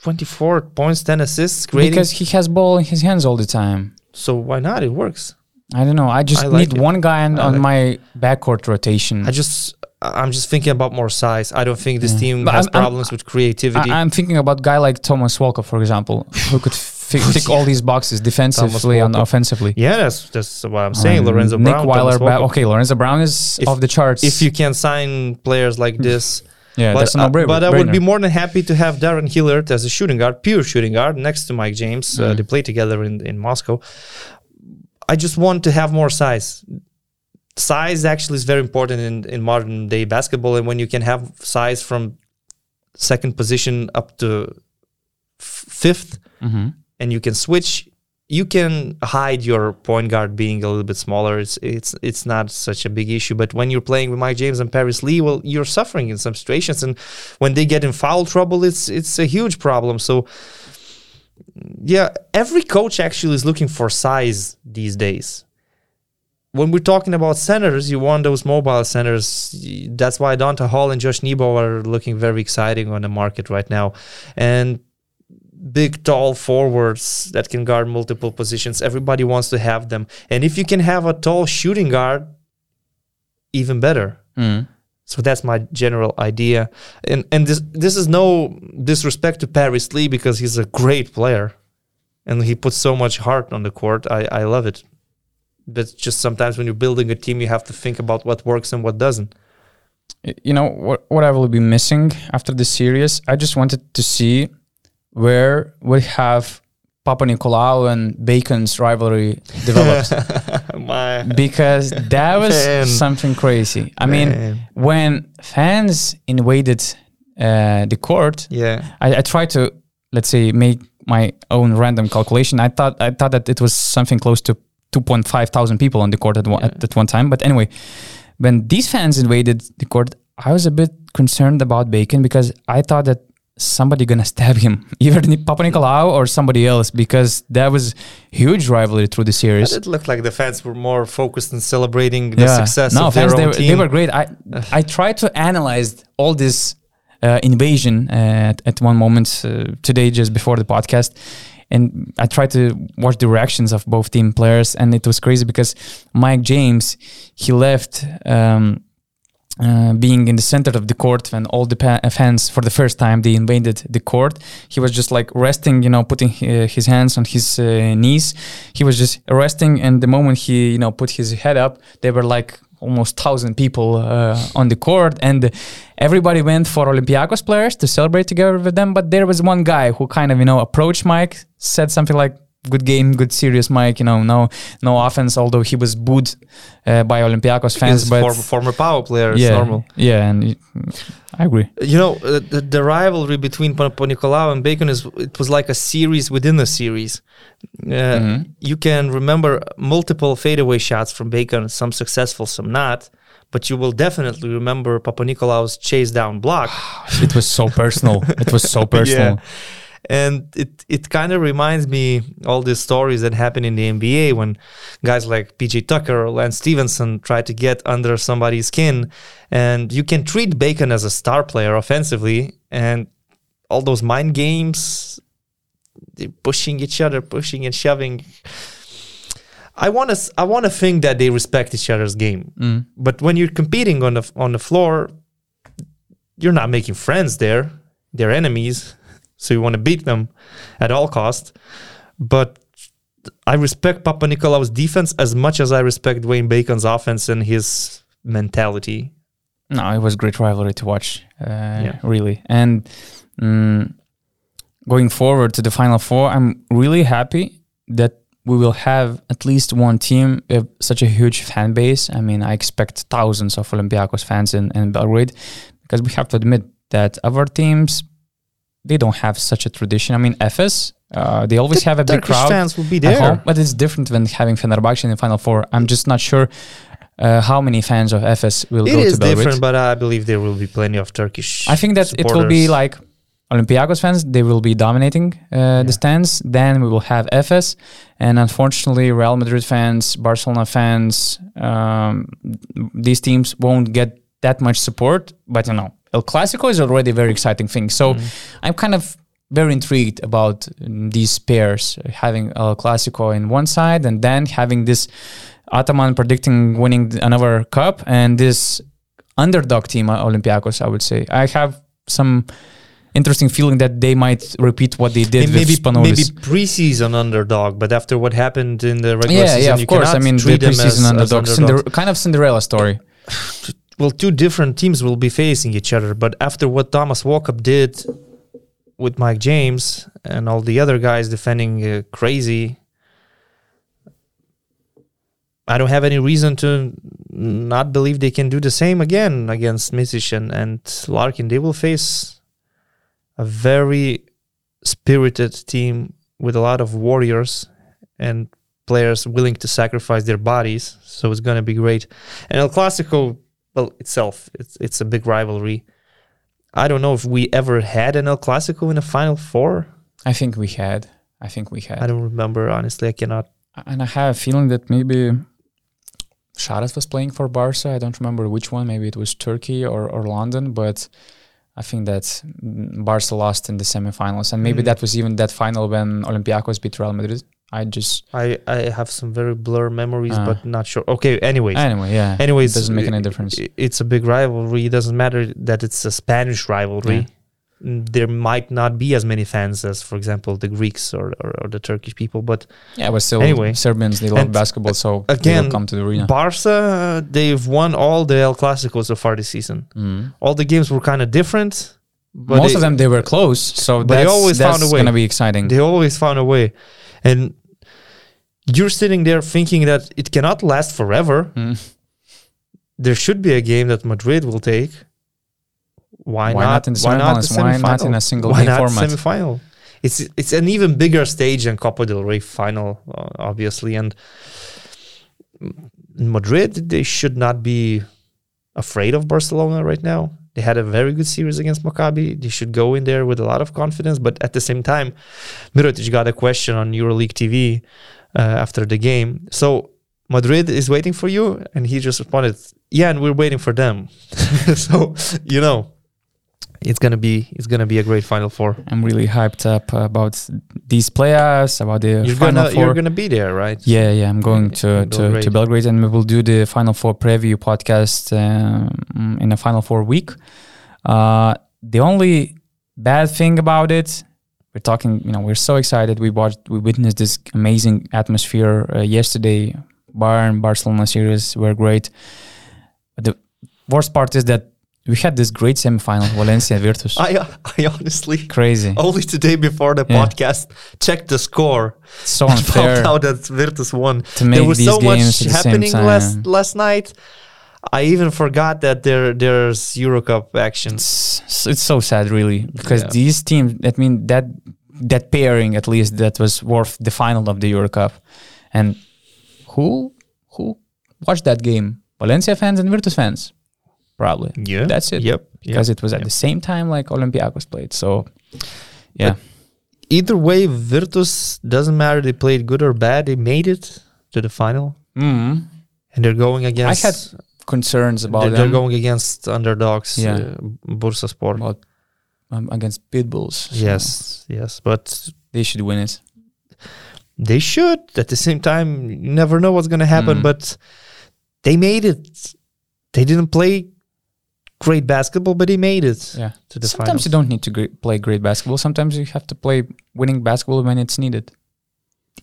24 points, 10 assists, creating. because he has ball in his hands all the time. so why not? It works. I don't know. I just I like need it. one guy on, like my backcourt rotation. I just, I'm just thinking about more size. I don't think this Yeah. team But has I'm- I'm- problems with creativity. I, am thinking about guy like Thomas Walkup, for example, who could (laughs) tick all these boxes defensively and offensively. Yeah, that's that's what I'm saying. Um, Lorenzo Nick Brown, Weiler. Ba- okay, Lorenzo Brown is If- off the charts. If you can sign players like this, yeah, but, that's uh, but I would be more than happy to have Darrun Hilliard as a shooting guard, pure shooting guard, next to Mike James. Uh, Mm. they play together in in Moscow. I just want to have more size. Size actually is very important in, in modern day basketball, and when you can have size from second position up to f- fifth, Mhm. and you can switch you can hide your point guard being a little bit smaller. It's it's it's not such a big issue. But when you're playing with Mike James and Paris Lee well you're suffering in some situations. And when they get in foul trouble it's it's a huge problem. So yeah every coach actually is looking for size these days. When we're talking about centers, you want those mobile centers. That's why Donta Hall and Josh Nebo are looking very exciting on the market right now. And big, tall forwards that can guard multiple positions. Everybody wants to have them. And if you can have a tall shooting guard, even better. Mm. So that's my general idea. And and this this is no disrespect to Paris Lee because he's a great player. And he puts so much heart on the court. I, I love it. But just sometimes when you're building a team, you have to think about what works and what doesn't. You know what? What I will be missing after this series? I just wanted to see where we have Papanikolaou and Bacon's rivalry (laughs) developed my because that was Man. something crazy. I mean, when fans invaded uh, the court, yeah. I, I tried to let's say make my own random calculation. I thought I thought that it was something close to 2.5 thousand people on the court at one, at, at one time. But anyway, when these fans invaded the court, I was a bit concerned about Bacon because I thought that somebody gonna stab him, (laughs) either Papanikolaou or somebody else, because that was huge rivalry through the But series. it looked like the fans were more focused on celebrating the success no of their fans, they, own were- team. they were great. I I tried to analyze all this uh, invasion at, at one moment uh, today, just before the podcast, and I tried to watch the reactions of both team players, and it was crazy because Mike James he left. Um, uh, being in the center of the court when all the pa- fans for the first time they invaded the court. He was just like resting you know putting uh, his hands on his uh, knees. He was just resting and the moment he you know put his head up there were like almost thousand people uh, on the court. And everybody went for olympiacos players to celebrate together with them but there was one guy who kind of you know approached mike said something like good game good serious mike you know no no offense although he was booed uh, by olympiacos fans but former, former power player. Yeah, normal. Yeah, and I agree. You know, uh, the, the rivalry between Papanikolaou and Bacon is it was like a series within a series. Uh, Mhm. You can remember multiple fadeaway shots from Bacon, some successful, some not. But you will definitely remember Papanikolaou's chase down block. (sighs) It was so personal. It was so (laughs) personal. And it, it kind of reminds me all these stories that happen in the NBA when guys like PJ Tucker or Lance Stephenson try to get under somebody's skin. And you can treat Bacon as a star player offensively, and all those mind games they're pushing each other, pushing and shoving. I want to I want to think that they respect each other's game. Mm. But when you're competing on the on the floor, you're not making friends there. They're enemies, so you want to beat them at all cost. But I respect Papanikolaou's defense as much as I respect Dwayne Bacon's offense and his mentality. No, it was great rivalry to watch, uh, really. And mm, going forward to the final four, I'm really happy that we will have at least one team with such a huge fan base. I mean, I expect thousands of Olympiacos fans in, in Belgrade because we have to admit that other teams they don't have such a tradition. I mean, Efes, uh, they always have a big Turkish crowd. fans will be there. home, but it's different than having Fenerbahce in the final four. I'm just not sure uh, how many fans of Efes will It go is to Belgrade. different, but I believe there will be plenty of Turkish. I think that it will be like Olympiacos fans. They will be dominating uh, the stands. Then we will have Efes. and unfortunately, Real Madrid fans, Barcelona fans, um, these teams won't get that much support. But you know, El Clasico is already a very exciting thing. So I'm kind of very intrigued about mm, these pairs having El Clasico in one side, and then having this Ataman predicting winning another cup, and this underdog team, uh, Olympiacos. I would say I have some interesting feeling that they might repeat what they did And maybe with Spanoulis. maybe preseason underdog, but after what happened in the regular yeah, season, yeah, you of course. I mean, the as, preseason as underdogs, underdogs. Cinder- kind of Cinderella story. (sighs) well, two different teams will be facing each other. But after what Thomas Walkup did with Mike James and all the other guys defending uh, crazy, I don't have any reason to not believe they can do the same again against Micic and, and Larkin. They will face a very spirited team with a lot of warriors and players willing to sacrifice their bodies. So it's going to be great. And El Clasico, well, itself, it's it's a big rivalry. I don't know if we ever had an El Clasico in a Final Four. I think we had. I think we had. I don't remember honestly. I cannot. and I have a feeling that maybe Sharas was playing for Barca. I don't remember which one. Maybe it was Turkey or, or London, but I think that Barca lost in the semifinals, and maybe Mm. that was even that final when Olympiacos beat Real Madrid. I just I I have some very blur memories, Ah. but not sure. Okay. Anyways. anyway, yeah. Anyways, it doesn't make any difference. It's a big rivalry. It doesn't matter that it's a Spanish rivalry. Mm, There might not be as many fans as, for example, the Greeks or, or, or the Turkish people, but Yeah, but still, Anyway. Serbians they love basketball, so again, come to the arena. Barca uh, they've won all the El Clasicos so far this season. Mm. All the games were kind of different, but Most they, of them they were close, so they always that's found a way. gonna be exciting. they always found a way, and you're sitting there thinking that it cannot last forever. Mm. There should be a game that Madrid will take. Why, Why not? not in the why not the? Why not in a single Why game not format? semifinal? It's it's an even bigger stage than Copa del Rey final, uh, obviously, and Madrid they should not be afraid of Barcelona right now. They had a very good series against Maccabi. They should go in there with a lot of confidence, but at the same time, Mirotic got a question on EuroLeague TV after the game. So Madrid is waiting for you, and he just responded, "Yeah, and we're waiting for them." (laughs) so you know, it's gonna be it's gonna be a great Final Four. I'm really hyped up about these players, about the You're final gonna 4 you're gonna be there, right? Yeah, yeah, I'm going in- to, in to, to Belgrade. Belgrade and we will do the Final Four preview podcast um, in a Final Four week. Uh, the only bad thing about it, we're talking, you know, we're so excited. We watched, we witnessed this amazing atmosphere uh, yesterday. Bayern, Barcelona series were great. But the worst part is that we had this great semifinal, (laughs) Valencia Virtus. I I honestly Crazy. only today before the Yeah. podcast checked the score. so (laughs) unfair Found out that Virtus won. there was so much happening last last night. I even forgot that there there's Eurocup action. it's, it's so sad really because Yeah. these teams i mean that that pairing at least that was worth the final of the euro cup and who who watched that game valencia fans and virtus fans probably Yeah, that's it Yep. because yep. it was at yep. the same time like olympiacos played so yeah Either way, Virtus doesn't matter. They played good or bad. They made it to the final, mm. and they're going against. had concerns about they're, they're them going against underdogs. Yeah. uh, Bursaspor. about um, against pitbulls so- Yes, yes, but They should win it. They should. At the same time, you never know what's going to happen, Mm. but they made it. They didn't play great basketball, but he made it Yeah. to the Sometimes finals. you don't need to play great basketball. Sometimes you have to play winning basketball when it's needed.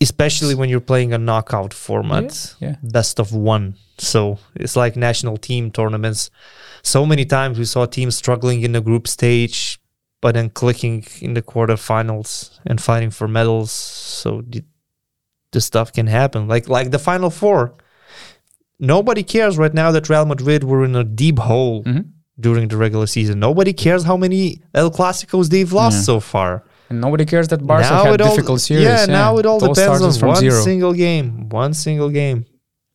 Especially when you're playing a knockout format, Yeah. best of one. So it's like national team tournaments. So many times we saw teams struggling in the group stage, but then clicking in the quarterfinals and fighting for medals. So the, the stuff can happen. Like like the final four. Nobody cares right now that Real Madrid were in a deep hole Mhm. during the regular season. Nobody cares how many El Clasicos they've lost Yeah. so far. And nobody cares that Barca had it all- difficult series. Yeah, now it all depends on from one zero. single game. One single game.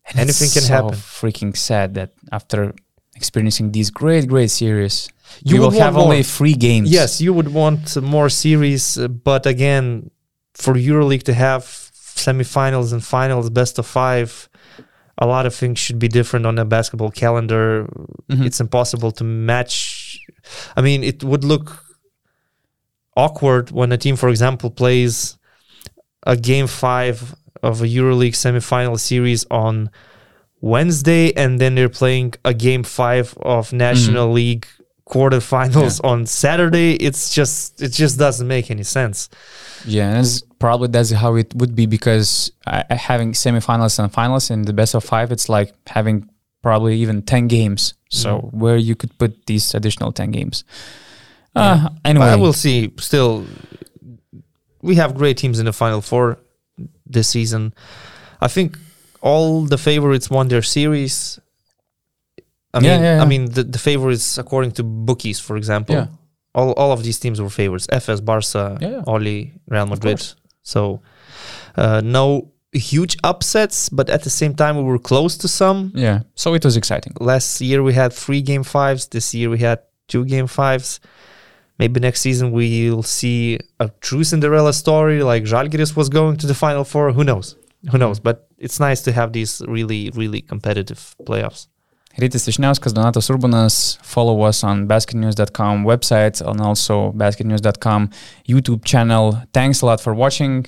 And anything it's can so happen. freaking sad that after experiencing these great, great series, You you will have only three games. Yes, you would want more series, uh, but again, for EuroLeague to have semifinals and finals, best of five, a lot of things should be different on the basketball calendar. Mhm. It's impossible to match. I mean, it would look awkward when a team, for example, plays a game five of a EuroLeague semifinal series on Wednesday, and then they're playing a game five of National League quarterfinals on Saturday. It's just it just doesn't make any sense. Yeah, and that's probably that's how it would be because uh, having semifinals and finals in the best of five, it's like having probably even ten games. So Mm. where you could put these additional ten games. Uh, anyway, I will see. Still, we have great teams in the final four this season. I think all the favorites won their series. I Yeah, mean, yeah, I mean the, the favorites according to bookies, for example. Yeah. All all of these teams were favorites. Efes, Barca, Yeah, yeah. Oli, Real Madrid. So uh, no huge upsets, but at the same time we were close to some. yeah. So it was exciting. Last year we had three game fives. This year we had two game fives. Maybe next season we'll see a true Cinderella story like Žalgiris was going to the final four. Who knows? Who knows? But it's nice to have these really, really competitive playoffs. Rytis Vyšniauskas, Donatas Urbonas. Follow us on basketnews.com website and also basketnews.com YouTube channel. Thanks a lot for watching.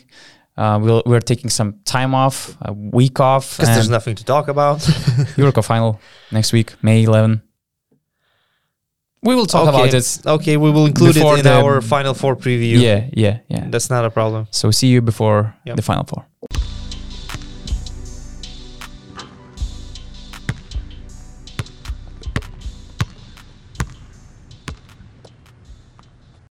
Uh, we'll, we're taking some time off, a week off. Because there's nothing to talk about. (laughs) Eurocup final next week, May 11. We will talk okay. about it. Okay, we will include it in the- our final four preview. Yeah, yeah, yeah. That's not a problem. So see you before Yep. the final four.